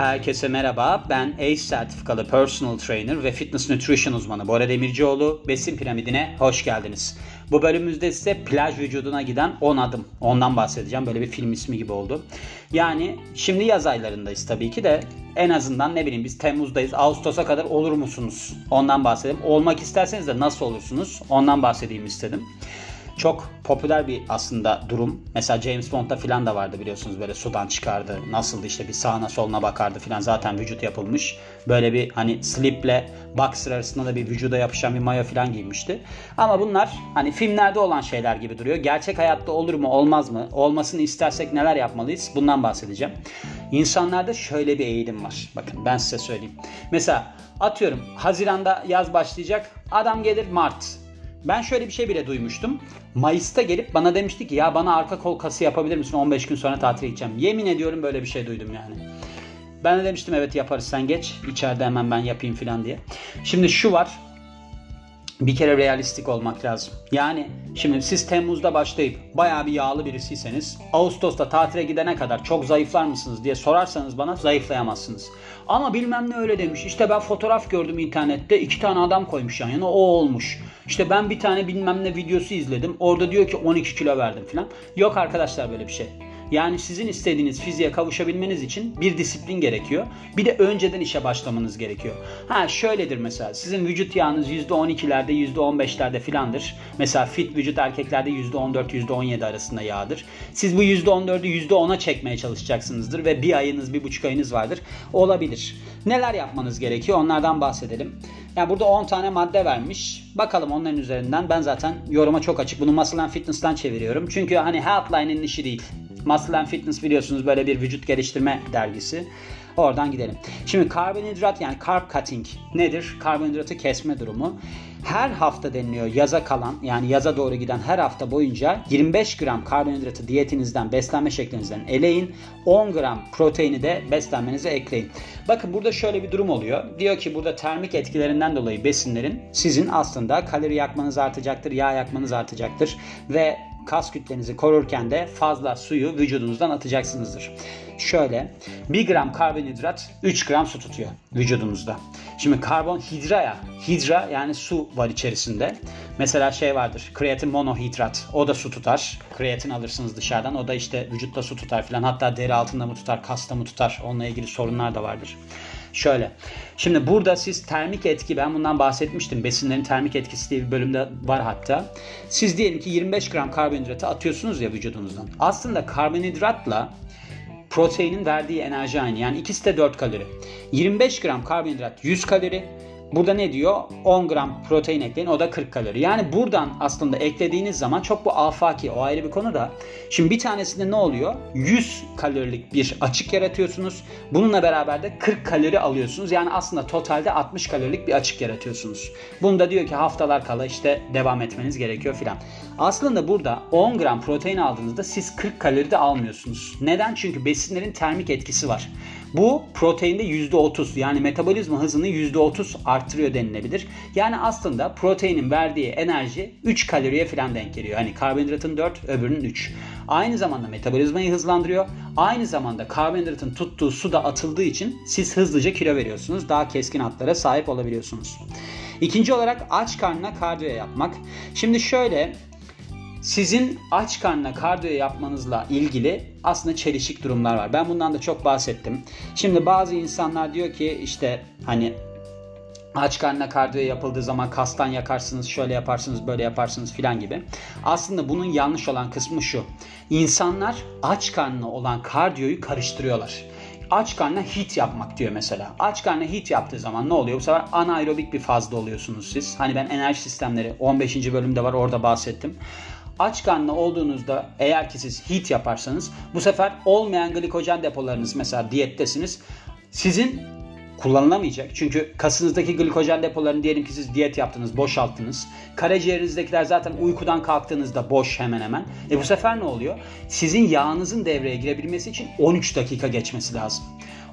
Herkese merhaba. Ben ACE sertifikalı personal trainer ve fitness nutrition uzmanı Bora Demircioğlu. Besin piramidine hoş geldiniz. Bu bölümümüzde size plaj vücuduna giden 10 adım. Ondan bahsedeceğim. Böyle bir film ismi gibi oldu. Yani şimdi yaz aylarındayız tabii ki de en azından ne bileyim biz Temmuz'dayız. Ağustos'a kadar olur musunuz? Ondan bahsedelim. Olmak isterseniz de nasıl olursunuz? Ondan bahsedeyim istedim çok popüler bir aslında durum. Mesela James Bond'da filan da vardı biliyorsunuz böyle sudan çıkardı. Nasıldı işte bir sağına soluna bakardı filan zaten vücut yapılmış. Böyle bir hani sliple boxer arasında da bir vücuda yapışan bir mayo filan giymişti. Ama bunlar hani filmlerde olan şeyler gibi duruyor. Gerçek hayatta olur mu olmaz mı? Olmasını istersek neler yapmalıyız? Bundan bahsedeceğim. İnsanlarda şöyle bir eğilim var. Bakın ben size söyleyeyim. Mesela atıyorum Haziran'da yaz başlayacak. Adam gelir Mart ben şöyle bir şey bile duymuştum. Mayıs'ta gelip bana demişti ki ya bana arka kol kası yapabilir misin 15 gün sonra tatile gideceğim. Yemin ediyorum böyle bir şey duydum yani. Ben de demiştim evet yaparız sen geç. İçeride hemen ben yapayım falan diye. Şimdi şu var bir kere realistik olmak lazım. Yani şimdi siz Temmuz'da başlayıp bayağı bir yağlı birisiyseniz Ağustos'ta tatile gidene kadar çok zayıflar mısınız diye sorarsanız bana zayıflayamazsınız. Ama bilmem ne öyle demiş. İşte ben fotoğraf gördüm internette. iki tane adam koymuş yan yana o olmuş. İşte ben bir tane bilmem ne videosu izledim. Orada diyor ki 12 kilo verdim falan. Yok arkadaşlar böyle bir şey. Yani sizin istediğiniz fiziğe kavuşabilmeniz için bir disiplin gerekiyor. Bir de önceden işe başlamanız gerekiyor. Ha şöyledir mesela sizin vücut yağınız %12'lerde %15'lerde filandır. Mesela fit vücut erkeklerde %14 %17 arasında yağdır. Siz bu %14'ü %10'a çekmeye çalışacaksınızdır ve bir ayınız bir buçuk ayınız vardır. Olabilir. Neler yapmanız gerekiyor onlardan bahsedelim. Yani burada 10 tane madde vermiş. Bakalım onların üzerinden. Ben zaten yoruma çok açık. Bunu Muscle Fitness'tan çeviriyorum. Çünkü hani Healthline'in işi değil. Muscle and Fitness biliyorsunuz böyle bir vücut geliştirme dergisi. Oradan gidelim. Şimdi karbonhidrat yani carb cutting nedir? Karbonhidratı kesme durumu. Her hafta deniliyor yaza kalan yani yaza doğru giden her hafta boyunca 25 gram karbonhidratı diyetinizden beslenme şeklinizden eleyin. 10 gram proteini de beslenmenize ekleyin. Bakın burada şöyle bir durum oluyor. Diyor ki burada termik etkilerinden dolayı besinlerin sizin aslında kalori yakmanız artacaktır, yağ yakmanız artacaktır ve kas kütlenizi korurken de fazla suyu vücudunuzdan atacaksınızdır. Şöyle 1 gram karbonhidrat 3 gram su tutuyor vücudunuzda. Şimdi karbonhidraya, hidra yani su var içerisinde. Mesela şey vardır kreatin monohidrat o da su tutar. Kreatin alırsınız dışarıdan o da işte vücutta su tutar filan. Hatta deri altında mı tutar, kasta mı tutar onunla ilgili sorunlar da vardır. Şöyle. Şimdi burada siz termik etki ben bundan bahsetmiştim. Besinlerin termik etkisi diye bir bölümde var hatta. Siz diyelim ki 25 gram karbonhidratı atıyorsunuz ya vücudunuzdan. Aslında karbonhidratla proteinin verdiği enerji aynı. Yani ikisi de 4 kalori. 25 gram karbonhidrat 100 kalori. Burada ne diyor? 10 gram protein ekleyin o da 40 kalori. Yani buradan aslında eklediğiniz zaman çok bu afaki o ayrı bir konu da. Şimdi bir tanesinde ne oluyor? 100 kalorilik bir açık yaratıyorsunuz. Bununla beraber de 40 kalori alıyorsunuz. Yani aslında totalde 60 kalorilik bir açık yaratıyorsunuz. Bunda diyor ki haftalar kala işte devam etmeniz gerekiyor filan. Aslında burada 10 gram protein aldığınızda siz 40 kalori de almıyorsunuz. Neden? Çünkü besinlerin termik etkisi var. Bu proteinde %30 yani metabolizma hızını %30 arttırıyor denilebilir. Yani aslında proteinin verdiği enerji 3 kaloriye falan denk geliyor. Hani karbonhidratın 4 öbürünün 3. Aynı zamanda metabolizmayı hızlandırıyor. Aynı zamanda karbonhidratın tuttuğu su da atıldığı için siz hızlıca kilo veriyorsunuz. Daha keskin hatlara sahip olabiliyorsunuz. İkinci olarak aç karnına kardiyo yapmak. Şimdi şöyle sizin aç karnına kardiyo yapmanızla ilgili aslında çelişik durumlar var. Ben bundan da çok bahsettim. Şimdi bazı insanlar diyor ki işte hani aç karnına kardiyo yapıldığı zaman kastan yakarsınız, şöyle yaparsınız, böyle yaparsınız filan gibi. Aslında bunun yanlış olan kısmı şu. İnsanlar aç karnına olan kardiyoyu karıştırıyorlar aç karnına hit yapmak diyor mesela. Aç karnına hit yaptığı zaman ne oluyor? Bu sefer anaerobik bir fazda oluyorsunuz siz. Hani ben enerji sistemleri 15. bölümde var orada bahsettim aç karnına olduğunuzda eğer ki siz HIIT yaparsanız bu sefer olmayan glikojen depolarınız mesela diyettesiniz. Sizin kullanılamayacak. Çünkü kasınızdaki glikojen depolarını diyelim ki siz diyet yaptınız, boşalttınız. Karaciğerinizdekiler zaten uykudan kalktığınızda boş hemen hemen. E bu sefer ne oluyor? Sizin yağınızın devreye girebilmesi için 13 dakika geçmesi lazım.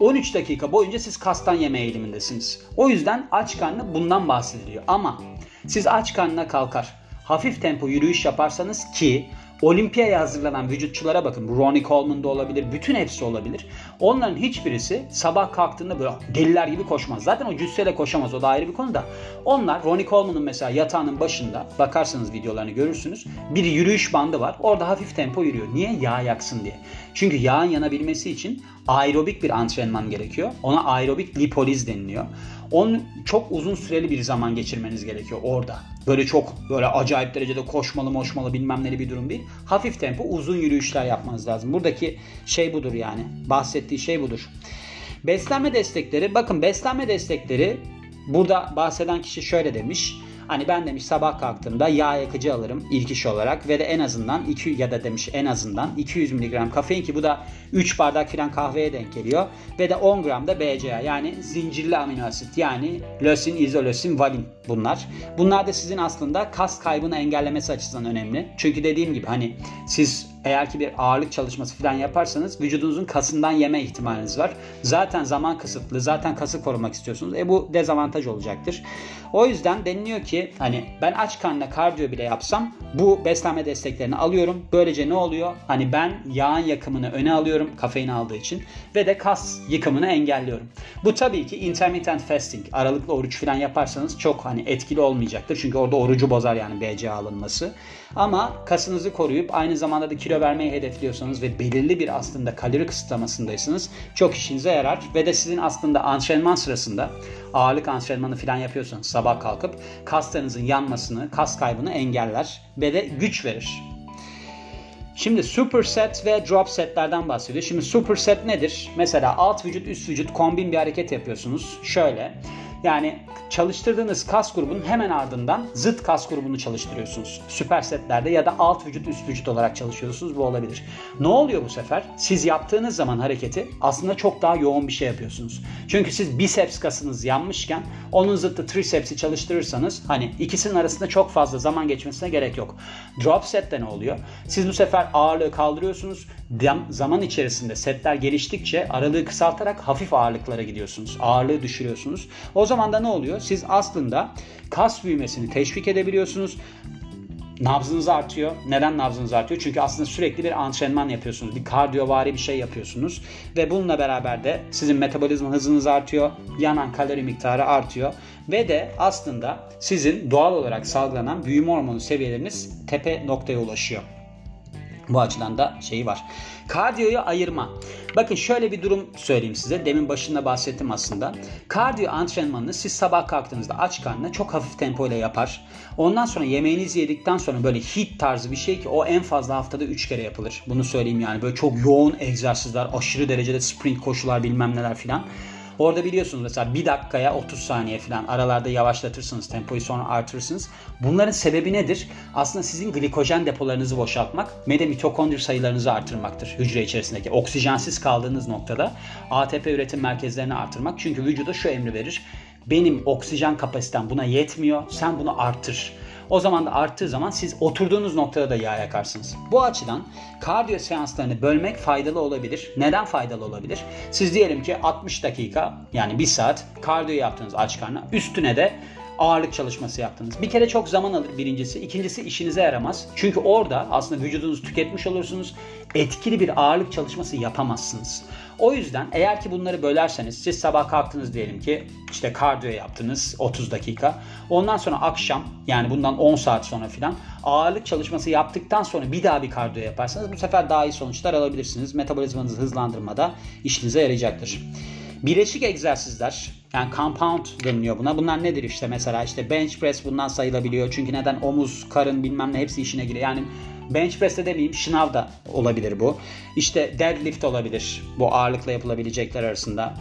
13 dakika boyunca siz kastan yeme eğilimindesiniz. O yüzden aç karnı bundan bahsediliyor. Ama siz aç karnına kalkar hafif tempo yürüyüş yaparsanız ki olimpiyaya hazırlanan vücutçulara bakın. Ronnie Coleman da olabilir. Bütün hepsi olabilir. Onların hiçbirisi sabah kalktığında böyle deliler gibi koşmaz. Zaten o cüsseyle koşamaz. O da ayrı bir konu da. Onlar Ronnie Coleman'ın mesela yatağının başında bakarsanız videolarını görürsünüz. Bir yürüyüş bandı var. Orada hafif tempo yürüyor. Niye? Yağ yaksın diye. Çünkü yağın yanabilmesi için aerobik bir antrenman gerekiyor. Ona aerobik lipoliz deniliyor. Onun çok uzun süreli bir zaman geçirmeniz gerekiyor orada. Böyle çok böyle acayip derecede koşmalı moşmalı bilmem neli bir durum değil. Hafif tempo uzun yürüyüşler yapmanız lazım. Buradaki şey budur yani. Bahsettiği şey budur. Beslenme destekleri. Bakın beslenme destekleri burada bahseden kişi şöyle demiş. Hani ben demiş sabah kalktığımda yağ yakıcı alırım ilk iş olarak ve de en azından 2 ya da demiş en azından 200 mg kafein ki bu da 3 bardak filan kahveye denk geliyor ve de 10 gram da BCA yani zincirli amino asit yani lösin, izolösin, valin bunlar. Bunlar da sizin aslında kas kaybını engellemesi açısından önemli. Çünkü dediğim gibi hani siz eğer ki bir ağırlık çalışması falan yaparsanız vücudunuzun kasından yeme ihtimaliniz var. Zaten zaman kısıtlı, zaten kası korumak istiyorsunuz. E bu dezavantaj olacaktır. O yüzden deniliyor ki hani ben aç karnına kardiyo bile yapsam bu beslenme desteklerini alıyorum. Böylece ne oluyor? Hani ben yağın yakımını öne alıyorum kafein aldığı için ve de kas yıkımını engelliyorum. Bu tabii ki intermittent fasting, aralıklı oruç falan yaparsanız çok hani etkili olmayacaktır. Çünkü orada orucu bozar yani BCA alınması. Ama kasınızı koruyup aynı zamanda da kilo vermeyi hedefliyorsanız ve belirli bir aslında kalori kısıtlamasındaysanız çok işinize yarar ve de sizin aslında antrenman sırasında ağırlık antrenmanı falan yapıyorsanız sabah kalkıp kaslarınızın yanmasını, kas kaybını engeller ve de güç verir. Şimdi superset ve drop setlerden bahsediyor. Şimdi superset nedir? Mesela alt vücut üst vücut kombin bir hareket yapıyorsunuz. Şöyle yani çalıştırdığınız kas grubunun hemen ardından zıt kas grubunu çalıştırıyorsunuz. Süper setlerde ya da alt vücut üst vücut olarak çalışıyorsunuz. Bu olabilir. Ne oluyor bu sefer? Siz yaptığınız zaman hareketi aslında çok daha yoğun bir şey yapıyorsunuz. Çünkü siz biceps kasınız yanmışken onun zıttı tricepsi çalıştırırsanız hani ikisinin arasında çok fazla zaman geçmesine gerek yok. Drop sette ne oluyor? Siz bu sefer ağırlığı kaldırıyorsunuz. Zaman içerisinde setler geliştikçe aralığı kısaltarak hafif ağırlıklara gidiyorsunuz. Ağırlığı düşürüyorsunuz. O zaman da ne oluyor? Siz aslında kas büyümesini teşvik edebiliyorsunuz. Nabzınız artıyor. Neden nabzınız artıyor? Çünkü aslında sürekli bir antrenman yapıyorsunuz. Bir kardiyovari bir şey yapıyorsunuz. Ve bununla beraber de sizin metabolizma hızınız artıyor. Yanan kalori miktarı artıyor. Ve de aslında sizin doğal olarak salgılanan büyüme hormonu seviyeleriniz tepe noktaya ulaşıyor. Bu açıdan da şeyi var. Kardiyoyu ayırma. Bakın şöyle bir durum söyleyeyim size. Demin başında bahsettim aslında. Kardiyo antrenmanını siz sabah kalktığınızda aç karnına çok hafif tempo ile yapar. Ondan sonra yemeğinizi yedikten sonra böyle hit tarzı bir şey ki o en fazla haftada 3 kere yapılır. Bunu söyleyeyim yani. Böyle çok yoğun egzersizler, aşırı derecede sprint koşular bilmem neler filan. Orada biliyorsunuz mesela bir dakikaya 30 saniye falan aralarda yavaşlatırsınız tempoyu sonra artırırsınız. Bunların sebebi nedir? Aslında sizin glikojen depolarınızı boşaltmak ve de mitokondri sayılarınızı artırmaktır hücre içerisindeki. Oksijensiz kaldığınız noktada ATP üretim merkezlerini artırmak. Çünkü vücuda şu emri verir. Benim oksijen kapasitem buna yetmiyor. Sen bunu artır. O zaman da arttığı zaman siz oturduğunuz noktada da yağ yakarsınız. Bu açıdan kardiyo seanslarını bölmek faydalı olabilir. Neden faydalı olabilir? Siz diyelim ki 60 dakika yani 1 saat kardiyo yaptınız aç karnına. Üstüne de ağırlık çalışması yaptınız. Bir kere çok zaman alır birincisi. İkincisi işinize yaramaz. Çünkü orada aslında vücudunuzu tüketmiş olursunuz. Etkili bir ağırlık çalışması yapamazsınız. O yüzden eğer ki bunları bölerseniz siz sabah kalktınız diyelim ki işte kardiyo yaptınız 30 dakika. Ondan sonra akşam yani bundan 10 saat sonra filan ağırlık çalışması yaptıktan sonra bir daha bir kardiyo yaparsanız bu sefer daha iyi sonuçlar alabilirsiniz. Metabolizmanızı hızlandırmada işinize yarayacaktır. Bileşik egzersizler yani compound deniliyor buna. Bunlar nedir işte mesela işte bench press bundan sayılabiliyor. Çünkü neden omuz, karın bilmem ne hepsi işine giriyor. Yani bench press de demeyeyim şınav da olabilir bu. İşte deadlift olabilir bu ağırlıkla yapılabilecekler arasında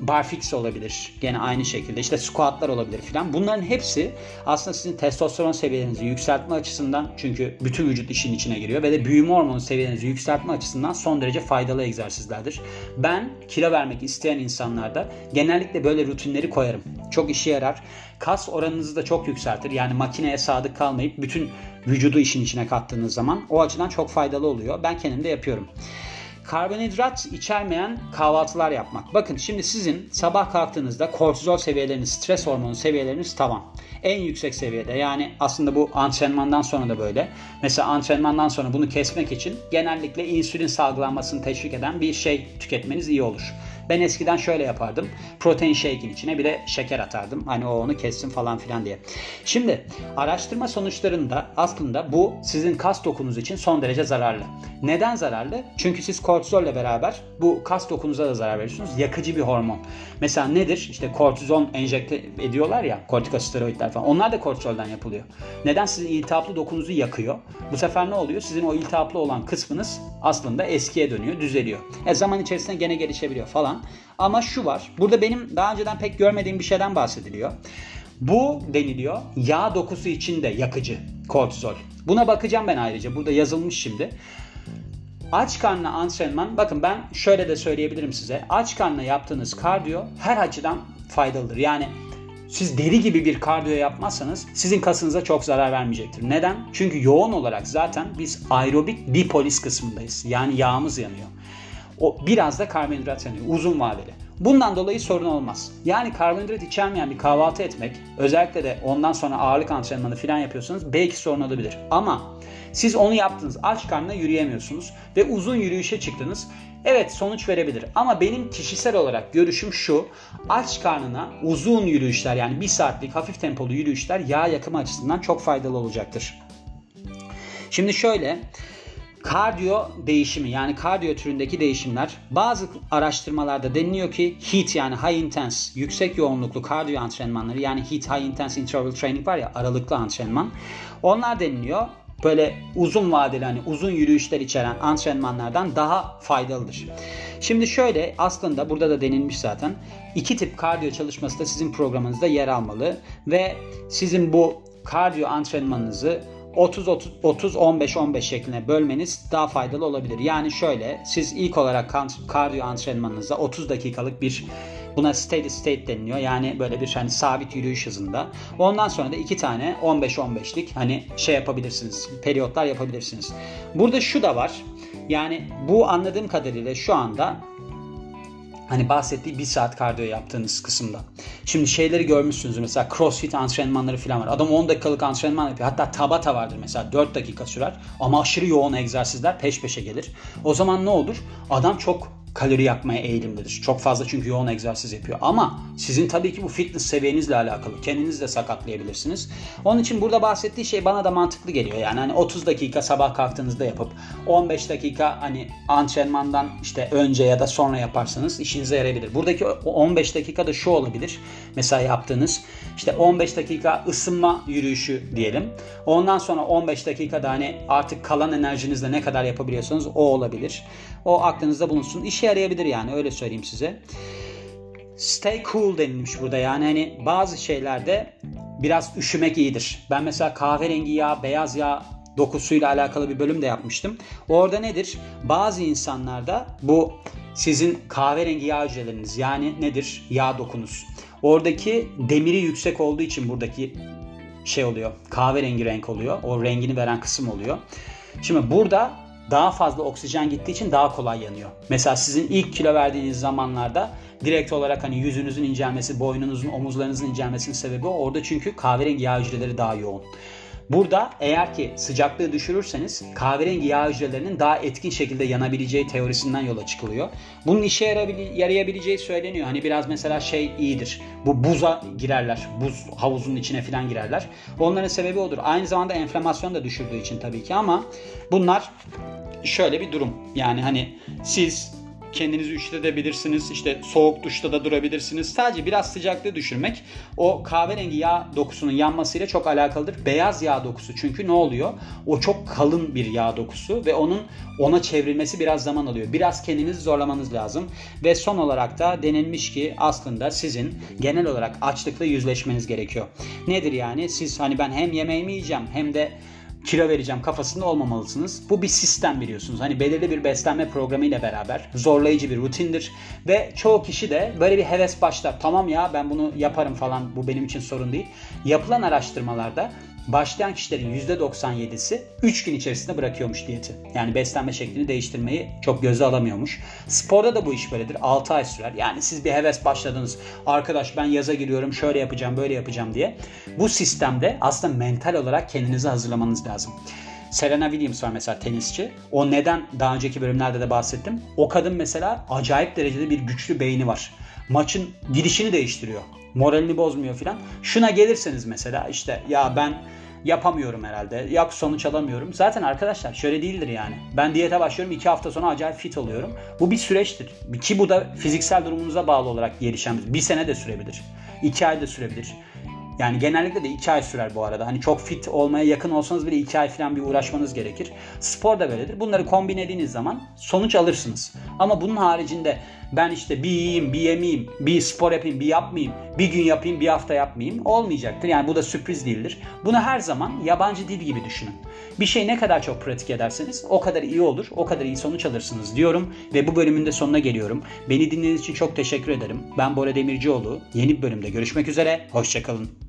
barfix olabilir. Gene aynı şekilde işte squatlar olabilir filan. Bunların hepsi aslında sizin testosteron seviyelerinizi yükseltme açısından çünkü bütün vücut işin içine giriyor ve de büyüme hormonu seviyelerinizi yükseltme açısından son derece faydalı egzersizlerdir. Ben kilo vermek isteyen insanlarda genellikle böyle rutinleri koyarım. Çok işe yarar. Kas oranınızı da çok yükseltir. Yani makineye sadık kalmayıp bütün vücudu işin içine kattığınız zaman o açıdan çok faydalı oluyor. Ben kendim de yapıyorum. Karbonhidrat içermeyen kahvaltılar yapmak. Bakın şimdi sizin sabah kalktığınızda kortizol seviyeleriniz, stres hormonu seviyeleriniz tavan. En yüksek seviyede yani aslında bu antrenmandan sonra da böyle. Mesela antrenmandan sonra bunu kesmek için genellikle insülin salgılanmasını teşvik eden bir şey tüketmeniz iyi olur. Ben eskiden şöyle yapardım. Protein shake'in içine bir de şeker atardım. Hani o onu kessin falan filan diye. Şimdi araştırma sonuçlarında aslında bu sizin kas dokunuz için son derece zararlı. Neden zararlı? Çünkü siz kortizolle beraber bu kas dokunuza da zarar veriyorsunuz. Yakıcı bir hormon. Mesela nedir? İşte kortizon enjekte ediyorlar ya, kortikosteroidler falan. Onlar da kortizolden yapılıyor. Neden? Sizin iltihaplı dokunuzu yakıyor. Bu sefer ne oluyor? Sizin o iltihaplı olan kısmınız aslında eskiye dönüyor, düzeliyor. E zaman içerisinde gene gelişebiliyor falan. Ama şu var. Burada benim daha önceden pek görmediğim bir şeyden bahsediliyor. Bu deniliyor yağ dokusu için de yakıcı kortizol. Buna bakacağım ben ayrıca. Burada yazılmış şimdi. Aç karnına antrenman, bakın ben şöyle de söyleyebilirim size. Aç karnına yaptığınız kardiyo her açıdan faydalıdır. Yani siz deri gibi bir kardiyo yapmazsanız sizin kasınıza çok zarar vermeyecektir. Neden? Çünkü yoğun olarak zaten biz aerobik dipolis kısmındayız. Yani yağımız yanıyor. O biraz da karbonhidrat yanıyor uzun vadeli. Bundan dolayı sorun olmaz. Yani karbonhidrat içermeyen bir kahvaltı etmek özellikle de ondan sonra ağırlık antrenmanı falan yapıyorsanız belki sorun olabilir. Ama siz onu yaptınız aç karnına yürüyemiyorsunuz ve uzun yürüyüşe çıktınız. Evet sonuç verebilir ama benim kişisel olarak görüşüm şu. Aç karnına uzun yürüyüşler yani bir saatlik hafif tempolu yürüyüşler yağ yakımı açısından çok faydalı olacaktır. Şimdi şöyle kardiyo değişimi yani kardiyo türündeki değişimler. Bazı araştırmalarda deniliyor ki HIIT yani high intense yüksek yoğunluklu kardiyo antrenmanları yani HIIT high intense interval training var ya aralıklı antrenman. Onlar deniliyor. Böyle uzun vadeli hani uzun yürüyüşler içeren antrenmanlardan daha faydalıdır. Şimdi şöyle aslında burada da denilmiş zaten. İki tip kardiyo çalışması da sizin programınızda yer almalı ve sizin bu kardiyo antrenmanınızı 30 30 30 15 15 şeklinde bölmeniz daha faydalı olabilir. Yani şöyle siz ilk olarak kardiyo antrenmanınızda 30 dakikalık bir Buna steady state deniliyor. Yani böyle bir hani sabit yürüyüş hızında. Ondan sonra da iki tane 15-15'lik hani şey yapabilirsiniz. Periyotlar yapabilirsiniz. Burada şu da var. Yani bu anladığım kadarıyla şu anda hani bahsettiği bir saat kardiyo yaptığınız kısımda. Şimdi şeyleri görmüşsünüz mesela crossfit antrenmanları falan var. Adam 10 dakikalık antrenman yapıyor. Hatta tabata vardır mesela 4 dakika sürer ama aşırı yoğun egzersizler peş peşe gelir. O zaman ne olur? Adam çok kalori yakmaya eğilimlidir. Çok fazla çünkü yoğun egzersiz yapıyor. Ama sizin tabii ki bu fitness seviyenizle alakalı. Kendinizi de sakatlayabilirsiniz. Onun için burada bahsettiği şey bana da mantıklı geliyor. Yani hani 30 dakika sabah kalktığınızda yapıp 15 dakika hani antrenmandan işte önce ya da sonra yaparsanız işinize yarayabilir. Buradaki 15 dakika da şu olabilir. Mesela yaptığınız işte 15 dakika ısınma yürüyüşü diyelim. Ondan sonra 15 dakikada hani artık kalan enerjinizle ne kadar yapabiliyorsanız o olabilir. O aklınızda bulunsun. İşe yarayabilir yani öyle söyleyeyim size. Stay cool denilmiş burada yani hani bazı şeylerde biraz üşümek iyidir. Ben mesela kahverengi yağ, beyaz yağ dokusuyla alakalı bir bölüm de yapmıştım. Orada nedir? Bazı insanlarda bu sizin kahverengi yağ hücreleriniz yani nedir? Yağ dokunuz. Oradaki demiri yüksek olduğu için buradaki şey oluyor. Kahverengi renk oluyor. O rengini veren kısım oluyor. Şimdi burada daha fazla oksijen gittiği için daha kolay yanıyor. Mesela sizin ilk kilo verdiğiniz zamanlarda direkt olarak hani yüzünüzün incelmesi, boynunuzun, omuzlarınızın incelmesinin sebebi orada çünkü kahverengi yağ hücreleri daha yoğun. Burada eğer ki sıcaklığı düşürürseniz kahverengi yağ hücrelerinin daha etkin şekilde yanabileceği teorisinden yola çıkılıyor. Bunun işe yarayabileceği söyleniyor. Hani biraz mesela şey iyidir. Bu buza girerler. Buz havuzunun içine falan girerler. Onların sebebi odur. Aynı zamanda enflamasyon da düşürdüğü için tabii ki ama bunlar şöyle bir durum. Yani hani siz kendinizi üşütebilirsiniz. İşte soğuk duşta da durabilirsiniz. Sadece biraz sıcaklığı düşürmek o kahverengi yağ dokusunun yanmasıyla çok alakalıdır. Beyaz yağ dokusu çünkü ne oluyor? O çok kalın bir yağ dokusu ve onun ona çevrilmesi biraz zaman alıyor. Biraz kendinizi zorlamanız lazım. Ve son olarak da denilmiş ki aslında sizin genel olarak açlıkla yüzleşmeniz gerekiyor. Nedir yani? Siz hani ben hem yemeğimi yiyeceğim hem de kilo vereceğim kafasında olmamalısınız. Bu bir sistem biliyorsunuz. Hani belirli bir beslenme programı ile beraber zorlayıcı bir rutindir ve çoğu kişi de böyle bir heves başlar. Tamam ya ben bunu yaparım falan bu benim için sorun değil. Yapılan araştırmalarda başlayan kişilerin %97'si 3 gün içerisinde bırakıyormuş diyeti. Yani beslenme şeklini değiştirmeyi çok göze alamıyormuş. Sporda da bu iş böyledir. 6 ay sürer. Yani siz bir heves başladınız. Arkadaş ben yaza giriyorum şöyle yapacağım böyle yapacağım diye. Bu sistemde aslında mental olarak kendinizi hazırlamanız lazım. Serena Williams var mesela tenisçi. O neden daha önceki bölümlerde de bahsettim. O kadın mesela acayip derecede bir güçlü beyni var. Maçın gidişini değiştiriyor. Moralini bozmuyor filan. Şuna gelirseniz mesela işte ya ben yapamıyorum herhalde. Yok sonuç alamıyorum. Zaten arkadaşlar şöyle değildir yani. Ben diyete başlıyorum. iki hafta sonra acayip fit oluyorum. Bu bir süreçtir. Ki bu da fiziksel durumunuza bağlı olarak gelişen bir sene de sürebilir. iki ay da sürebilir. Yani genellikle de 2 ay sürer bu arada. Hani çok fit olmaya yakın olsanız bile 2 ay falan bir uğraşmanız gerekir. Spor da böyledir. Bunları kombinelediğiniz zaman sonuç alırsınız. Ama bunun haricinde ben işte bir yiyeyim, bir yemeyeyim, bir spor yapayım, bir yapmayayım, bir gün yapayım, bir hafta yapmayayım olmayacaktır. Yani bu da sürpriz değildir. Bunu her zaman yabancı dil gibi düşünün. Bir şey ne kadar çok pratik ederseniz o kadar iyi olur, o kadar iyi sonuç alırsınız diyorum ve bu bölümün de sonuna geliyorum. Beni dinlediğiniz için çok teşekkür ederim. Ben Bora Demircioğlu. Yeni bir bölümde görüşmek üzere. Hoşçakalın.